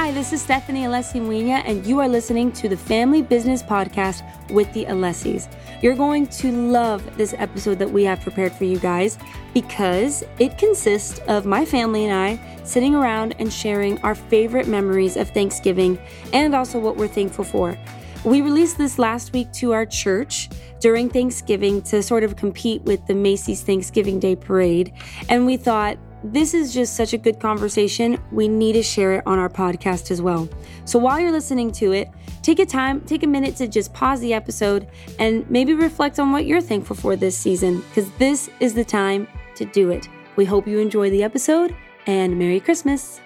Hi, this is Stephanie Alessi Muina, and you are listening to the Family Business Podcast with the Alessis. You're going to love this episode that we have prepared for you guys because it consists of my family and I sitting around and sharing our favorite memories of Thanksgiving and also what we're thankful for. We released this last week to our church during Thanksgiving to sort of compete with the Macy's Thanksgiving Day Parade, and we thought, this is just such a good conversation. We need to share it on our podcast as well. So while you're listening to it, take a time, take a minute to just pause the episode and maybe reflect on what you're thankful for this season, because this is the time to do it. We hope you enjoy the episode and Merry Christmas.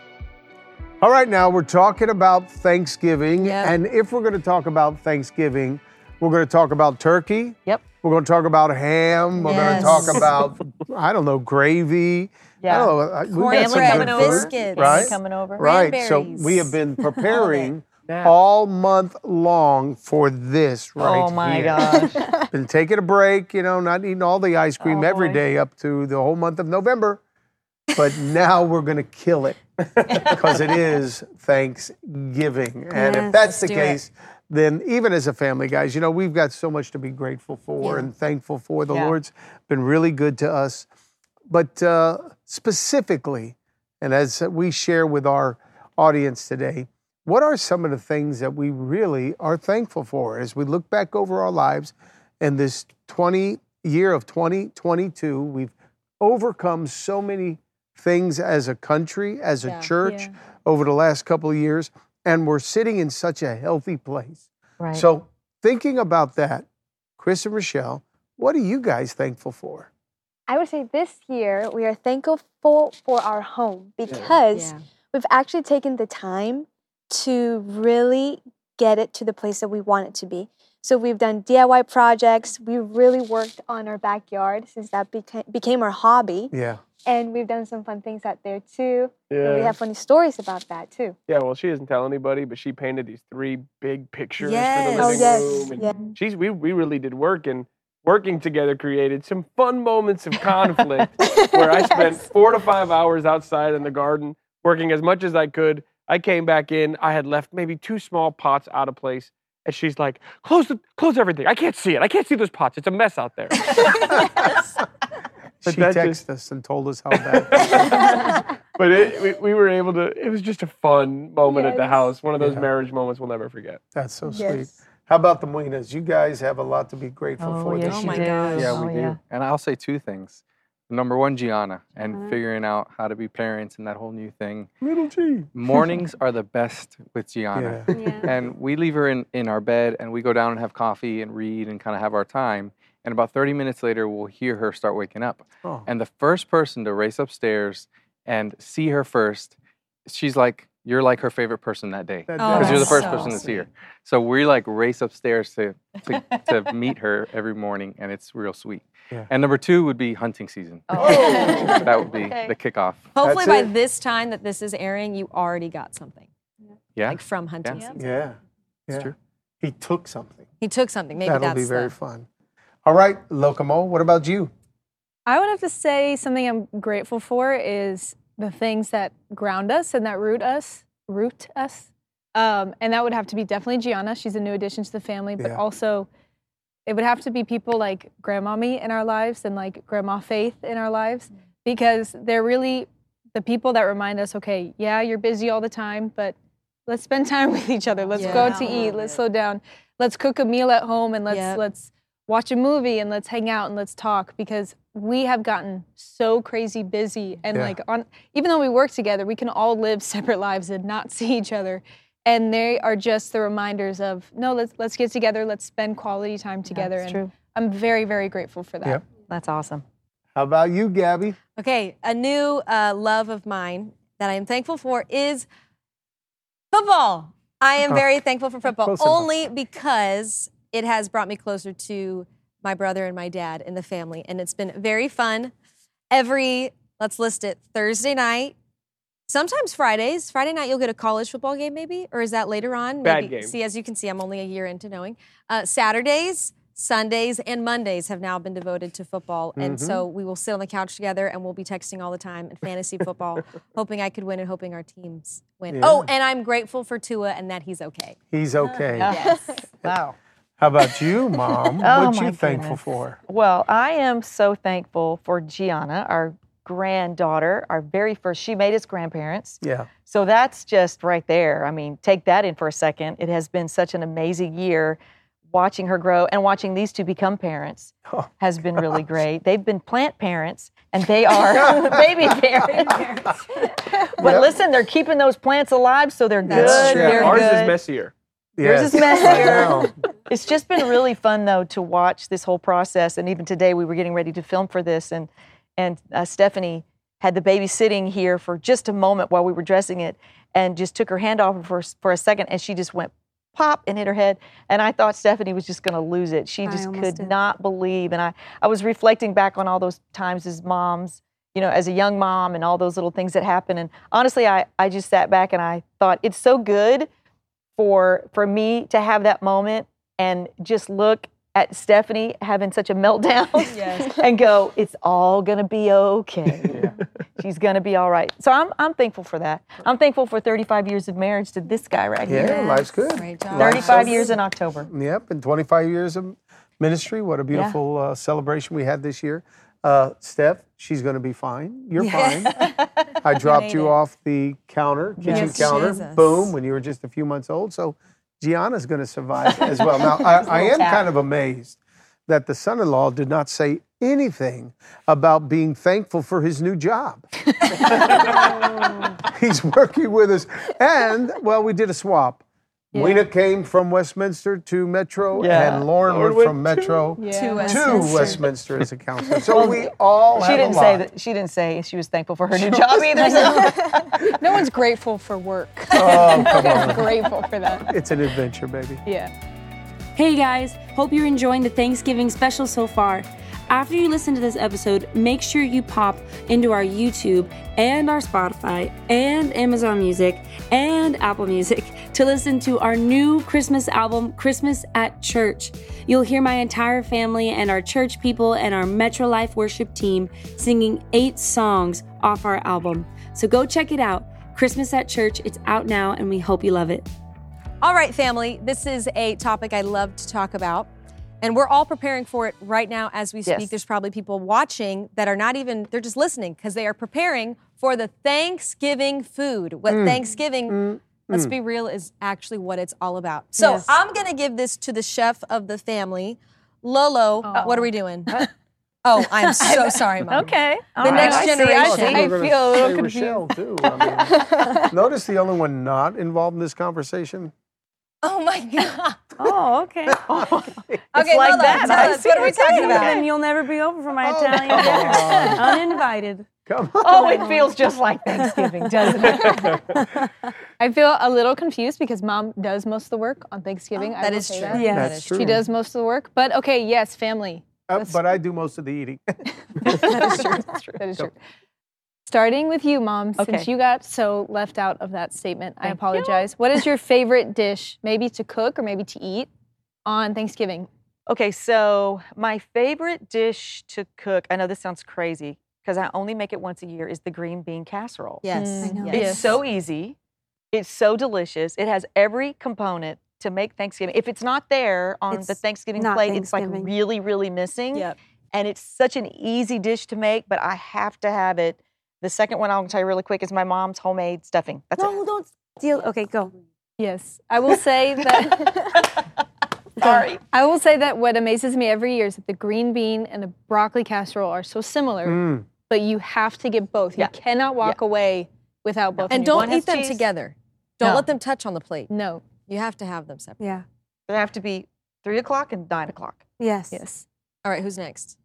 All right, now we're talking about Thanksgiving. Yep. And if we're going to talk about Thanksgiving, we're going to talk about turkey. Yep. We're going to talk about ham. We're going to talk about, I don't know, gravy. I Yeah. don't know. uh, we've got Cornbread, some good food, biscuits. Right? Coming over. Right. So we have been preparing Yeah. all month long for this right Oh my here. gosh. been taking a break, you know, not eating all the ice cream Oh, every boy. day up to the whole month of November. But now we're going to kill it because it is Thanksgiving. And Yes, if that's the do it. case, then even as a family, guys, you know, we've got so much to be grateful for and thankful for. The Yeah. Lord's been really good to us. But uh, specifically, and as we share with our audience today, what are some of the things that we really are thankful for as we look back over our lives in this 20 year of 2022? We've overcome so many things as a country, as a Yeah. church over the last couple of years, and we're sitting in such a healthy place. Right. So, thinking about that, Chris and Rochelle, what are you guys thankful for? I would say this year we are thankful for our home because Yeah. we've actually taken the time to really get it to the place that we want it to be. So we've done DIY projects. We really worked on our backyard since that became, became our hobby. Yeah. And we've done some fun things out there too. And we have funny stories about that too. Yeah, well, she doesn't tell anybody, but she painted these three big pictures Yes. for the Oh, living yes, room. And yeah. she's we, we really did work and working together created some fun moments of conflict where I spent four to five hours outside in the garden working as much as I could. I came back in, I had left maybe two small pots out of place. And she's like, close the, close everything. I can't see it. I can't see those pots. It's a mess out there. But She texted just- us and told us how bad. but it, we, we were able to, it was just a fun moment at the house. One of those Yeah. marriage moments we'll never forget. That's so sweet. Yes. How about the Muinas? You guys have a lot to be grateful Oh, for yes, this you year. do. Yeah, Oh, we do. yeah. And I'll say two things. Number one, Gianna, and Uh-huh. figuring out how to be parents and that whole new thing. Little G. Mornings are the best with Gianna. Yeah. Yeah. And we leave her in, in our bed and we go down and have coffee and read and kind of have our time. And about 30 minutes later, we'll hear her start waking up. Oh. And the first person to race upstairs and see her first, she's like, you're like her favorite person that day. That Oh, Because you're the first so person to see her. So we like race upstairs to, to, to meet her every morning, and it's real sweet. Yeah. And number two would be hunting season. Oh. that would be Okay. the kickoff. Hopefully, That's by it. this time that this is airing, you already got something. Yeah. Like from hunting Yeah. season. Yeah. Yeah. true. He took something. He took something. Maybe That'll that's be very the, fun. All right, Locomo, what about you? I would have to say something I'm grateful for is the things that ground us and that root us, root us. Um, and that would have to be definitely Gianna. She's a new addition to the family, but Yeah. also it would have to be people like Grandmommy in our lives and like Grandma Faith in our lives because they're really the people that remind us, okay, yeah, you're busy all the time, but let's spend time with each other. Let's go out to eat. Let's slow down. Let's cook a meal at home and let's Yep. let's watch a movie and let's hang out and let's talk because we have gotten so crazy busy and Yeah. like on even though we work together we can all live separate lives and not see each other and they are just the reminders of no let's let's get together let's spend quality time together That's and true. i'm very very grateful for that Yep. That's awesome. How about you, Gabby? Okay, a new uh, love of mine that I am thankful for is football. I am Oh, very thankful for football close enough. only because it has brought me closer to my brother and my dad and the family, and it's been very fun. Every let's list it Thursday night, sometimes Fridays. Friday night you'll get a college football game, maybe, or is that later on? Bad maybe. game. See, as you can see, I'm only a year into knowing. Uh, Saturdays Sundays and Mondays have now been devoted to football. And Mm-hmm. so we will sit on the couch together and we'll be texting all the time in fantasy football, hoping I could win and hoping our teams win. Oh, and I'm grateful for Tua and that he's okay. He's okay. yes. Wow. How about you, Mom? Oh, what you thankful goodness. for? Well, I am so thankful for Gianna, our granddaughter, our very first. She made us grandparents. Yeah. So that's just right there. I mean, take that in for a second. It has been such an amazing year watching her grow and watching these two become parents Oh, has been really great. They've been plant parents and they are baby parents. but Yep. listen, they're keeping those plants alive, so they're That's good. true. They're Ours good. is messier. Yours Yes. is messier. It's just been really fun though to watch this whole process. And even today, we were getting ready to film for this, and and uh, Stephanie had the baby sitting here for just a moment while we were dressing it, and just took her hand off s- for a second, and she just went pop and hit her head. And I thought Stephanie was just going to lose it. She just could did. not believe. And I I was reflecting back on all those times as moms. You know, as a young mom and all those little things that happen. And honestly, I, I just sat back and I thought it's so good for for me to have that moment and just look at Stephanie having such a meltdown Yes. and go, it's all gonna be okay. She's gonna be all right. So I'm I'm thankful for that. I'm thankful for 35 years of marriage to this guy right Yeah, here. Yeah, life's good. Great job. Life's 35 so years good. in October. Yep, and 25 years of ministry. What a beautiful uh, celebration we had this year. Uh, Steph, she's going to be fine. You're fine. I dropped made you it. off the counter, kitchen Yes, counter, Jesus. boom, when you were just a few months old. So Gianna's going to survive as well. Now, I, I am kind of amazed that the son in law did not say anything about being thankful for his new job. He's working with us. And, well, we did a swap. Weena came from Westminster to Metro, Yeah. and Lauren Lauren went from Metro To to Westminster. Westminster as a counselor. So we all She have didn't a say that she didn't say she was thankful for her new job either. so- No one's grateful for work. Oh, come on. grateful for that. It's an adventure, baby. Yeah. Hey guys, hope you're enjoying the Thanksgiving special so far. After you listen to this episode, make sure you pop into our YouTube and our Spotify and Amazon Music and Apple Music to listen to our new Christmas album, Christmas at Church. You'll hear my entire family and our church people and our Metro Life worship team singing eight songs off our album. So go check it out. Christmas at Church, it's out now, and we hope you love it. All right, family, this is a topic I love to talk about. And we're all preparing for it right now as we speak. Yes. There's probably people watching that are not even, they're just listening because they are preparing for the Thanksgiving food. What mm. Thanksgiving, mm. let's mm. be real, is actually what it's all about. So Yes. I'm going to give this to the chef of the family. Lolo, oh. what are we doing? oh, I'm so sorry, Mom. okay. The next generation. I We're gonna feel a little confused. Rochelle, too. I mean, notice the only one not involved in this conversation. Oh my God. Oh, okay. Okay, like Lolo, that. Tell us, what are we talking about? Then you'll never be over for my Oh, Italian come dinner. on. Uninvited. Come on. Oh, it feels just like Thanksgiving, doesn't it? I feel a little confused because mom does most of the work on Thanksgiving. I That will is say true. that. Yeah. That's is true. She does most of the work. But okay, yes, family. Uh, but I do most of the eating. That is true. That is true. Starting with you, mom, since Okay. you got so left out of that statement, I Thank you. apologize. What is your favorite dish, maybe to cook or maybe to eat on Thanksgiving? Okay, so my favorite dish to cook, I know this sounds crazy because I only make it once a year, is the green bean casserole. Yes. Mm, I know. yes. It's Yes. so easy. It's so delicious. It has every component to make Thanksgiving. If it's not there on the Thanksgiving not plate, it's like really, really missing. Yep. And it's such an easy dish to make, but I have to have it. The second one I'll tell you really quick is my mom's homemade stuffing. That's it. No, don't steal. Okay, go. Yes, I will say that. Sorry. I will say that what amazes me every year is that the green bean and the broccoli casserole are so similar, Mm. but you have to get both. Yeah. You cannot walk away without both. And don't One eat them cheese. together. Don't No. let them touch on the plate. No. You have to have them separate. Yeah. They have to be three o'clock and nine o'clock. Yes. Yes. All right, who's next?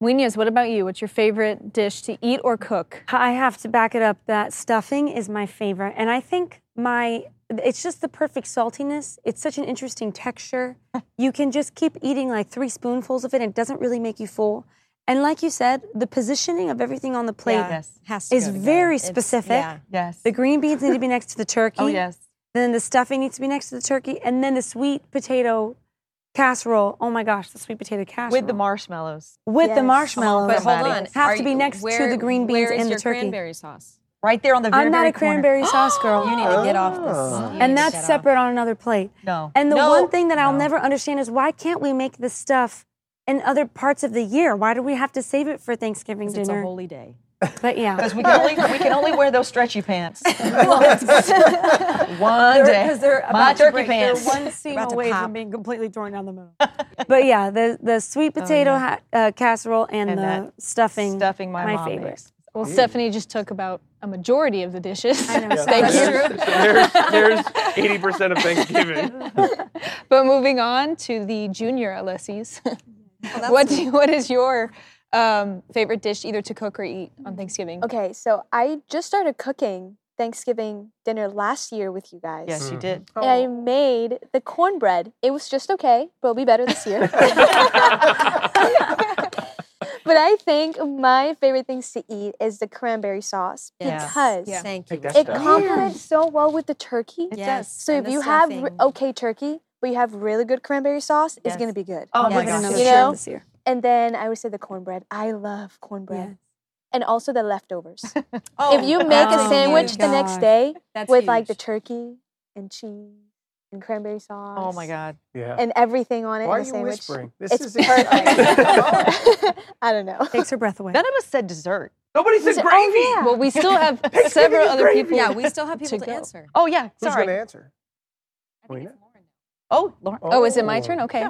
Munoz, what about you? What's your favorite dish to eat or cook? I have to back it up that stuffing is my favorite. And I think my it's just the perfect saltiness. It's such an interesting texture. You can just keep eating like three spoonfuls of it and it doesn't really make you full. And like you said, the positioning of everything on the plate Yes. To is very specific. yeah. Yes. The green beans need to be next to the turkey. oh, yes. Then the stuffing needs to be next to the turkey. And then the sweet potato casserole. Oh my gosh, the sweet potato casserole With the marshmallows. with the marshmallows. But hold on, Have are to be you- next to the green beans where is and the your turkey. cranberry sauce? Right there on the very, I'm not very a cranberry sauce girl, You need to get off this. Ah. and that's separate on another plate. No. And the No. one thing that I'll No. never understand is why can't we make this stuff in other parts of the year? Why do we have to save it for Thanksgiving It's a holy day. But yeah, Because we can only we can only wear those stretchy pants. One day. because they're My about to turkey break. pants. They're one seam About to away pop. from being completely torn down the middle. but yeah, the the sweet potato ha- uh, casserole and, And the stuffing. Stuffing my, my favorite. makes. Well, Stephanie just took about a majority of the dishes. I know. Thank you. there's, there's 80% of Thanksgiving. But moving on to the junior Alessis, that's what do, what is your um, favorite dish either to cook or eat on Thanksgiving? Okay, so I just started cooking Thanksgiving dinner last year with you guys. Yes, you did. And I made the cornbread. It was just okay, but it'll be better this year. but I think my favorite things to eat is the cranberry sauce Yes. because Yeah. Thank you. It stuff. complements so well with the turkey. Yes. So and if you have stuffing. re- okay turkey, but you have really good cranberry sauce, it's gonna be good. Oh I'll my make it gosh. another You trend know? this year. And then I would say the cornbread. I love cornbread. Yes. And also the leftovers. Oh, if you make oh a sandwich the next day That's with like the turkey and cheese and cranberry sauce. Oh my God. Yeah. And everything on it Why are in the you sandwich. whispering? This It's is exciting. I don't know. Takes her breath away. None of us said dessert. Nobody said Oh, gravy. yeah. Well, we still have several other gravy. people. Yeah, we still have people to to, answer. Oh yeah, Who's sorry. going to answer? Wait, Oh, Lauren. Oh. oh, is it my Oh. turn? Okay.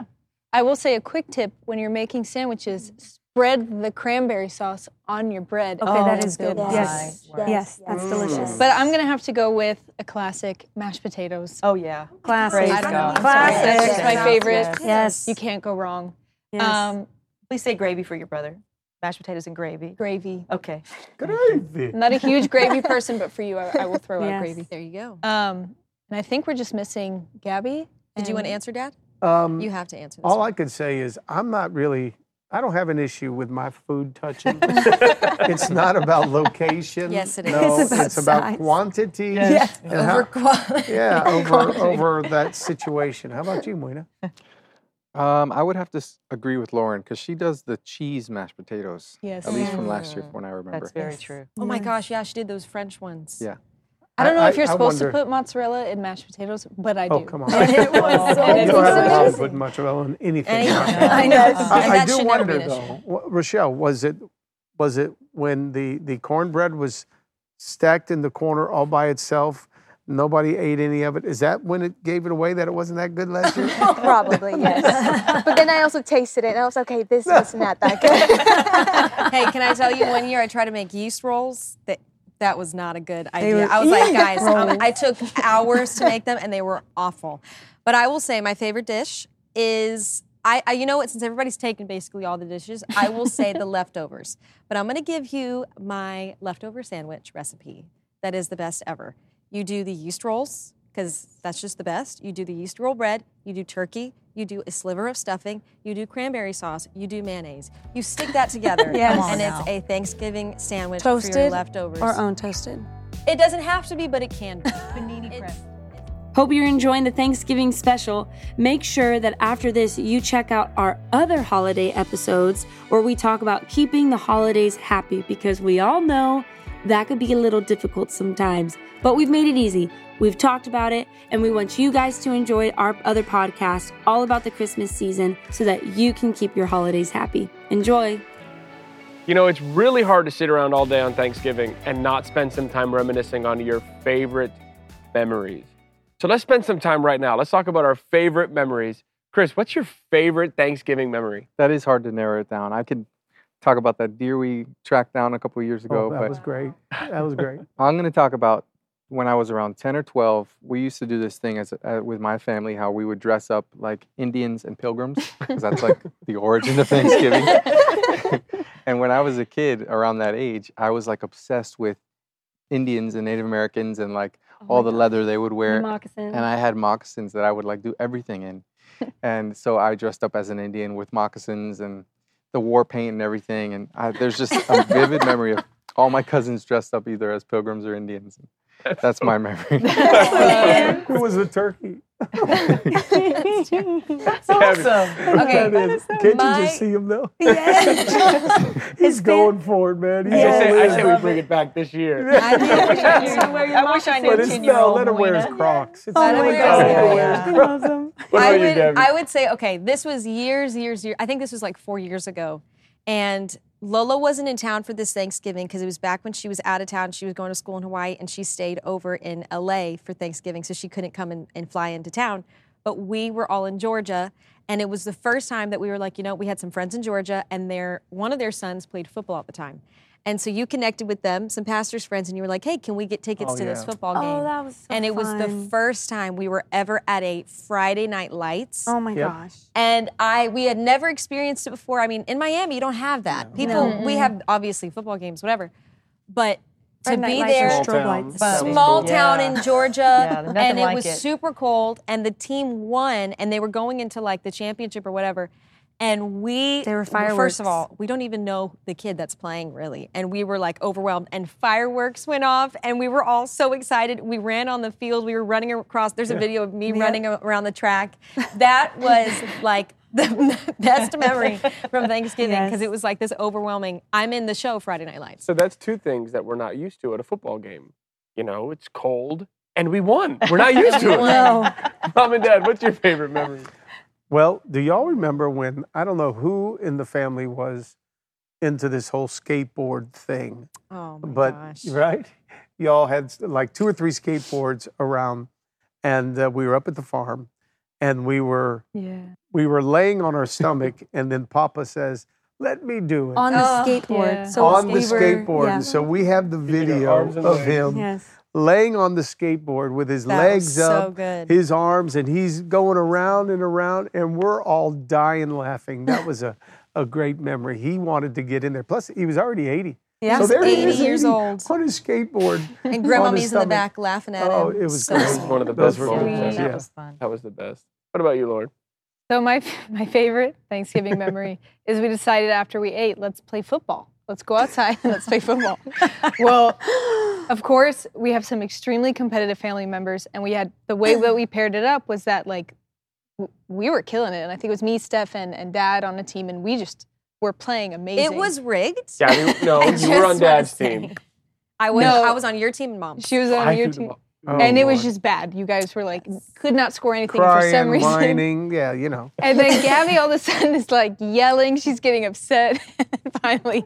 I will say a quick tip when you're making sandwiches, spread the cranberry sauce on your bread. Okay, Oh, that is good. my Yes. word. Yes, that's delicious. But I'm going to have to go with a classic mashed potatoes. Oh yeah. Classic. Praise I don't God. know. Classic. That's just my favorite. Yes. Yes. You can't go wrong. Yes. Um, Please say gravy for your brother. Mashed potatoes and gravy. gravy. Okay. Gravy. I'm not a huge gravy person, but for you, I, I will throw Yes. out gravy. There you go. Um, and I think we're just missing Gabby. Did you want to answer, Dad? Um, You have to answer this. all one. I could say is I'm not really. I don't have an issue with my food touching. it's not about location. Yes, it No. It's about it's about quantity. Yes. and how- Over quality. yeah, over over that situation. How about you, Muina? Um, I would have to agree with Lauren because she does the cheese mashed potatoes. Yes. At least from last year, from when I remember. That's very true. Oh my gosh, yeah, she did those French ones. Yeah. I don't know I- if you're I supposed wonder- to put mozzarella in mashed potatoes, but I oh, do. Oh, come on. And it was so You it's don't have to amazing. put mozzarella on anything. Anything. I, I know. I, And that do should never be wonder though, Rochelle, was it was it when the the cornbread was stacked in the corner all by itself? Nobody ate any of it. Is that when it gave it away that it wasn't that good last year? Probably, yes. but then I also tasted it and I was okay, this is not that good. hey, can I tell you? One year I tried to make yeast rolls. That that was not a good idea. were I was like, guys, um. I took hours to make them, and they were awful. But I will say, my favorite dish is. I, I, you know what? Since everybody's taken basically all the dishes, I will say the leftovers. But I'm going to give you my leftover sandwich recipe. That is the best ever. You do the yeast rolls because that's just the best. You do the yeast roll bread. You do turkey. You do a sliver of stuffing. You do cranberry sauce. You do mayonnaise. You stick that together, Yes. And now. it's a Thanksgiving sandwich for your Toasted leftovers. or untoasted. It doesn't have to be, but it can be. Panini It's- press. Hope you're enjoying the Thanksgiving special. Make sure that after this, you check out our other holiday episodes where we talk about keeping the holidays happy because we all know that could be a little difficult sometimes, but we've made it easy. We've talked about it, and we want you guys to enjoy our other podcast all about the Christmas season so that you can keep your holidays happy. Enjoy. You know, it's really hard to sit around all day on Thanksgiving and not spend some time reminiscing on your favorite memories. So let's spend some time right now. Let's talk about our favorite memories. Chris, what's your favorite Thanksgiving memory? That is hard to narrow it down. I could talk about that deer we tracked down a couple years ago, Oh, that but was great. That was great. I'm going to talk about when I was around 10 or 12. We used to do this thing as uh, with my family, how we would dress up like Indians and pilgrims, because that's like the origin of Thanksgiving. and when I was a kid around that age, I was like obsessed with Indians and Native Americans and like all the leather they would wear. Moccasins. And I had moccasins that I would like do everything in. and so I dressed up as an Indian with moccasins and the war paint and everything. And I, there's just a vivid memory of all my cousins dressed up either as pilgrims or Indians. That's my memory. Who was the turkey? That's Kevin. awesome. Okay. That is- Can't My- you just see him though? Yes. He's going for it, man. He's I all say, I in. say we bring it back this year. I wish I knew, I wish I knew But it's no, let him wear his Crocs. It's Oh let my him God. go. Oh, yeah. Wear his awesome. What I about you, would, Debbie? I would say, okay, this was years, years, years. I think this was like four years ago. And Lola wasn't in town for this Thanksgiving because it was back when she was out of town. She was going to school in Hawaii and she stayed over in LA for Thanksgiving. So she couldn't come and, and fly into town. But we were all in Georgia. And it was the first time that we were like, you know, we had some friends in Georgia and their one of their sons played football at the time. And so you connected with them, some pastors' friends, and you were like, hey, can we get tickets Oh, to this football oh, game? Oh, that was so and it was the first time we were ever at a Friday night lights. Oh my Yep. gosh. And I we had never experienced it before. I mean, in Miami, you don't have that. People we have obviously football games, whatever. But to Friday be lights there, Small town. lights. But- small Yeah. town in Georgia, Yeah, and it like was it. super cold, and the team won, and they were going into like the championship or whatever. And we, They were fireworks. First of all, we don't even know the kid that's playing really, and we were like overwhelmed. And fireworks went off, and we were all so excited. We ran on the field. We were running across. There's a video of me running around the track. That was like the best memory from Thanksgiving Yes. because it was like this overwhelming. I'm in the show Friday Night Lights. So that's two things that we're not used to at a football game. You know, it's cold and we won. We're not used to it. No. Mom and Dad, what's your favorite memory? Well, do y'all remember when I don't know who in the family was into this whole skateboard thing, Oh my but gosh. right, y'all had like two or three skateboards around, and uh, we were up at the farm, and we were Yeah. we were laying on our stomach, and then Papa says, "Let me do it." On the Oh, skateboard. yeah. So on the skateboard. yeah. So we have the video of him Yes. Laying on the skateboard with his That legs so up, good. his arms, and he's going around and around, and we're all dying laughing. That was a, a great memory. He wanted to get in there. Plus, he was already 80. Yeah. so there he 80 is, years 80, old. on his skateboard. And grandmommy's on in the back laughing at Oh, him. Oh, it was so great. sweet. One of the best moments. great. That Yeah. was fun. That was the best. What about you, Lauren? So my my favorite Thanksgiving memory is we decided after we ate, let's play football. Let's go outside and let's play football. well, of course, we have some extremely competitive family members, and we had the way that we paired it up was that like we were killing it, and I think it was me, Stefan, and Dad on a team, and we just were playing amazing. It was rigged. Yeah, you, no, I you were on Dad's team. I was No. I was on your team and mom's. She was on I your team, ball. Oh, and it was Lord. just bad. You guys were like could not score anything for some reason. whining. Yeah, you know. And then Gabby all of a sudden is like yelling. She's getting upset. and finally,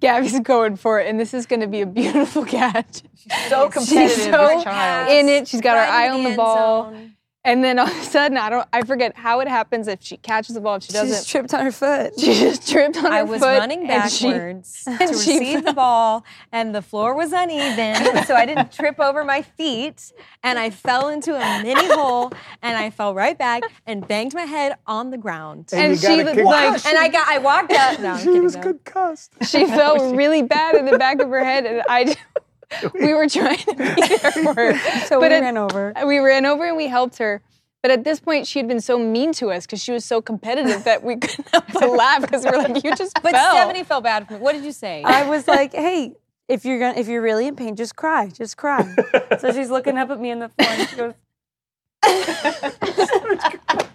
Gabby's going for it. And this is going to be a beautiful catch. She's So competitive, She's so child. in it. She's got her eye on the the ball. zone. And then all of a sudden, I don't, I forget how it happens. If she catches the ball, if she She doesn't, just tripped on her foot. she just tripped on her foot. I was foot running and she- backwards and to she receive the ball, and the floor was uneven, so I didn't trip over my feet, and I fell into a mini hole, and I fell right back and banged my head on the ground. And you she gotta looked like And I got, I walked up. No, she was no. concussed. she felt really bad in the back of her head, and I. we were trying to be there for her. So But we it- ran over. we ran over and we helped her. But at this point, she had been so mean to us because she was so competitive that we couldn't help but laugh because we're like, you just But fell. Stephanie felt bad for me. What did you say? I was like, hey, if you're gonna if you're really in pain, just cry. Just cry. so she's looking up at me in the floor and she goes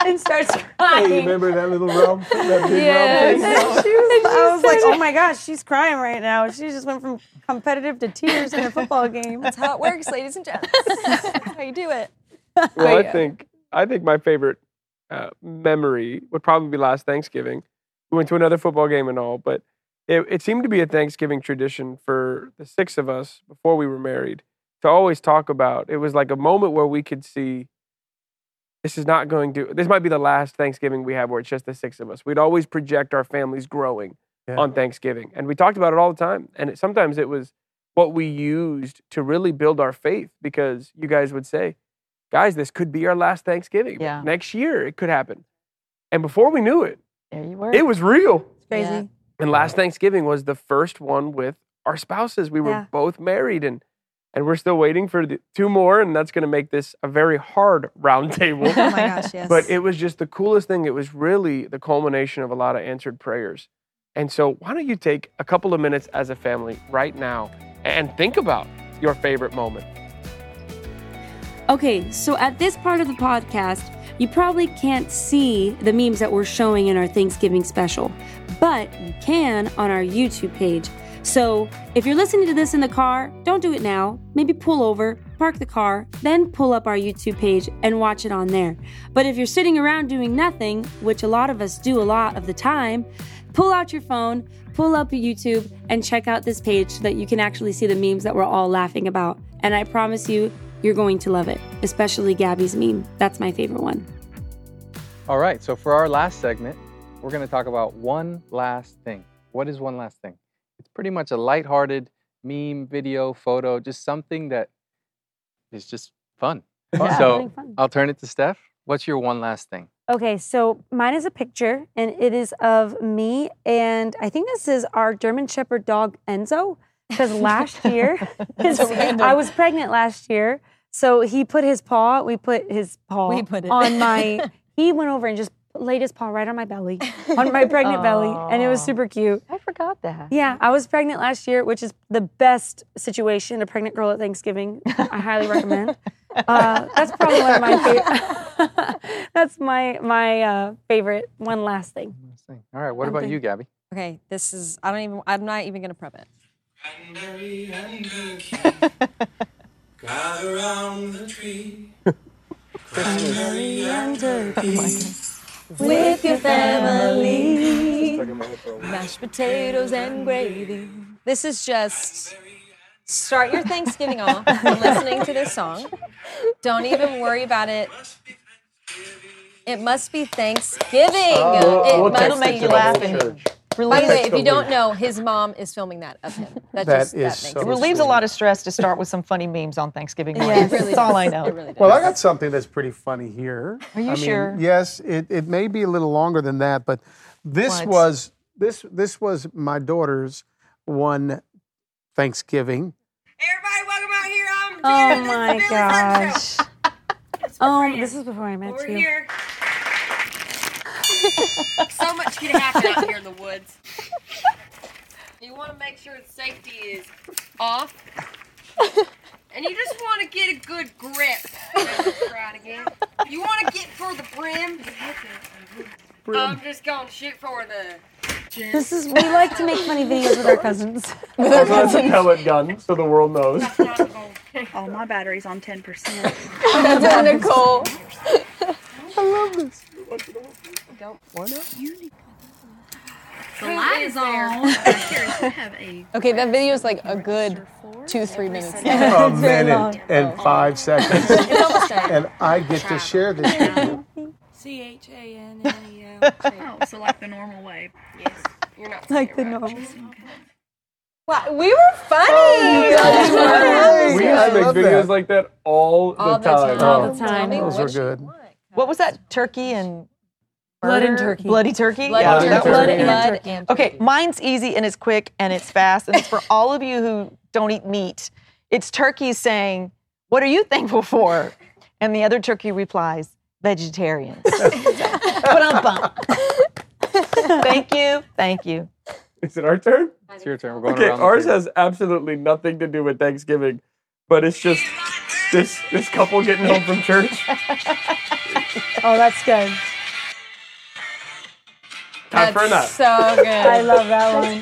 and starts Hey, crying. remember that little round, that big Yes. round And face? she was, I was like, oh my gosh, she's crying right now. She just went from competitive to tears in a football game. That's how it works, ladies and gents. That's how you do it. Well, I think I think my favorite uh, memory would probably be last Thanksgiving. We went to another football game and all, but it, it seemed to be a Thanksgiving tradition for the six of us before we were married to always talk about. It was like a moment where we could see this is not going to. This might be the last Thanksgiving we have where it's just the six of us. We'd always project our families growing Yeah. on Thanksgiving, and we talked about it all the time. And it, sometimes it was what we used to really build our faith because you guys would say, guys, this could be our last Thanksgiving. Yeah. Next year, it could happen. And before we knew it, There you were. it was real. It's crazy. Yeah. And last Thanksgiving was the first one with our spouses. We were Yeah. both married and and we're still waiting for the two more, and that's going to make this a very hard round table. Oh my gosh, yes. But it was just the coolest thing. It was really the culmination of a lot of answered prayers. And so, why don't you take a couple of minutes as a family right now and think about your favorite moment? Okay, so at this part of the podcast, you probably can't see the memes that we're showing in our Thanksgiving special, but you can on our YouTube page. So if you're listening to this in the car, don't do it now. Maybe pull over, park the car, then pull up our YouTube page and watch it on there. But if you're sitting around doing nothing, which a lot of us do a lot of the time, pull out your phone, pull up YouTube, and check out this page so that you can actually see the memes that we're all laughing about. And I promise you, you're going to love it, especially Gabby's meme. That's my favorite one. All right, so for our last segment, we're going to talk about one last thing. What is one last thing? It's pretty much a lighthearted meme, video, photo, just something that is just fun. Yeah. So fun. I'll turn it to Steph. What's your one last thing? Okay, so mine is a picture, and it is of me, and I think this is our German Shepherd dog Enzo, because last year, his- I was pregnant last year, so he put his paw. We put his paw We put it. on my. He went over and just laid his paw right on my belly, on my pregnant belly, and it was super cute. I forgot that. Yeah, I was pregnant last year, which is the best situation. A pregnant girl at Thanksgiving. I highly recommend. Uh, that's probably one of my favorite. that's my my uh, favorite. One last thing. All right, what about Okay. you, Gabby? Okay, this is I don't even I'm not even gonna prep it. Cranberry and turkey. Gather around the tree. Cranberry and turkey. With your family. Mashed potatoes and gravy. This is just start your Thanksgiving off listening to this song. Don't even worry about it. It must be Thanksgiving. Oh, it we'll must text make it you to laugh the and- church. By the way, if you don't know, his mom is filming that of him. That, That just is that so makes it it relieves a lot of stress to start with some funny memes on Thanksgiving morning. Yes. Really That's all I know. Really. Well, I got something that's pretty funny here. Are you I mean, sure? Yes, it, it may be a little longer than that, but this What? was this this was my daughter's one Thanksgiving. Everybody, welcome out here. I'm Oh Jen. This is my gosh. Oh, this is before I met We're you. here. so much can happen out here in the woods. You want to make sure the safety is off. And you just want to get a good grip. Try it again. You want to get for the brim. I'm just going to shoot for the. This is we like to make funny videos with our cousins. Also, that's a pellet gun, so the world knows. Oh, my battery's on 10%. Nicole. The light is on. have a Okay, that video is like a good two, three minutes. A minute and five seconds, It's almost done. and I get to share this with you. C H A N N E L. Oh, so like the normal way. Yes. You're not Like the saying it normal. Wow, we were funny. Oh, We I I make love videos that. like that all the All the time. time. All the time. me Those what were good. What was that? Turkey and Blood and turkey. Bloody turkey. Blood yeah, and that turkey. was Blood and Blood turkey. and Okay, mine's easy and it's quick and it's fast and it's for all of you who don't eat meat. It's turkey saying, "What are you thankful for?" And the other turkey replies, "Vegetarians." Ba-dum-bum. thank you, thank you. Is it our turn? It's your turn. We're going Okay, around. ours table. has absolutely nothing to do with Thanksgiving, but it's just this this couple getting home from church. Oh, that's good. Time for a nap. That's so good. I love that one.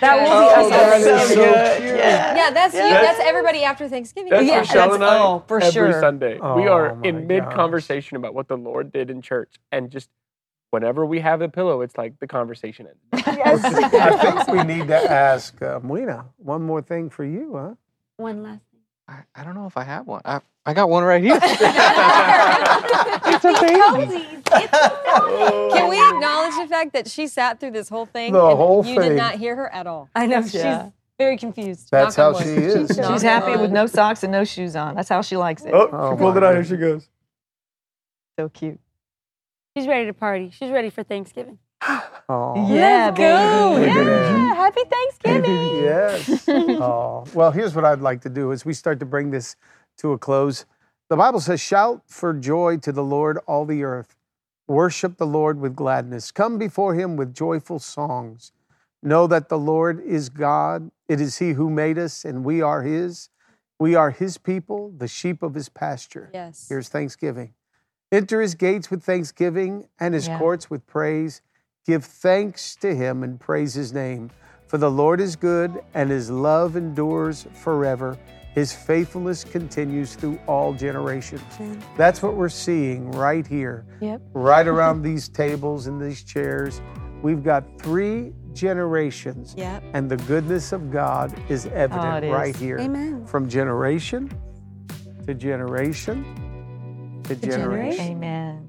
That will Oh, be that us. is so good. cute. Yeah. yeah, that's you. That's- That's everybody after Thanksgiving. That's Yeah, Michelle that's- and I oh, for every sure. Sunday. we Oh, are in mid conversation about what the Lord did in church, and just whenever we have a pillow, it's like the conversation ends. I think we need to ask uh, Muina one more thing for you, huh? One last thing. I, I don't know if I have one. I, I got one right here. It's a oh. baby. Can we acknowledge the fact that she sat through this whole thing? The and whole You did not hear her at all. I know Yeah. she's very confused. That's Knock how she is. Knock She's on happy with no socks and no shoes on. That's how she likes it. Oh, Oh she pulled it out. Here she goes. So cute. She's ready to party. She's ready for Thanksgiving. Oh. Yeah, Let's go. baby. Yeah, happy Thanksgiving. Yes. oh. Well, here's what I'd like to do as we start to bring this to a close. The Bible says, Shout for joy to the Lord, all the earth. Worship the Lord with gladness. Come before him with joyful songs. Know that the Lord is God. It is he who made us, and we are his. We are his people, the sheep of his pasture. Yes. Here's thanksgiving. Enter his gates with thanksgiving and his Yeah. courts with praise. Give thanks to him and praise his name. For the Lord is good and his love endures forever. His faithfulness continues through all generations. That's what we're seeing right here, Yep. right around these tables and these chairs. We've got three generations, Yep. and the goodness of God is evident Oh, it is. right here. Amen. From generation to generation to generation. generation. Amen.